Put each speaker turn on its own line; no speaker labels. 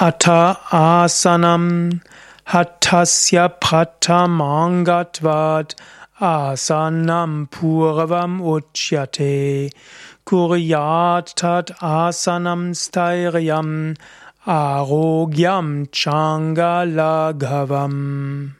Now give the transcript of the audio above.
Atta asanam hattasya pratamangatvat asanam purvam uchyate kuryat tat asanam stairyam arogyam changalaghavam.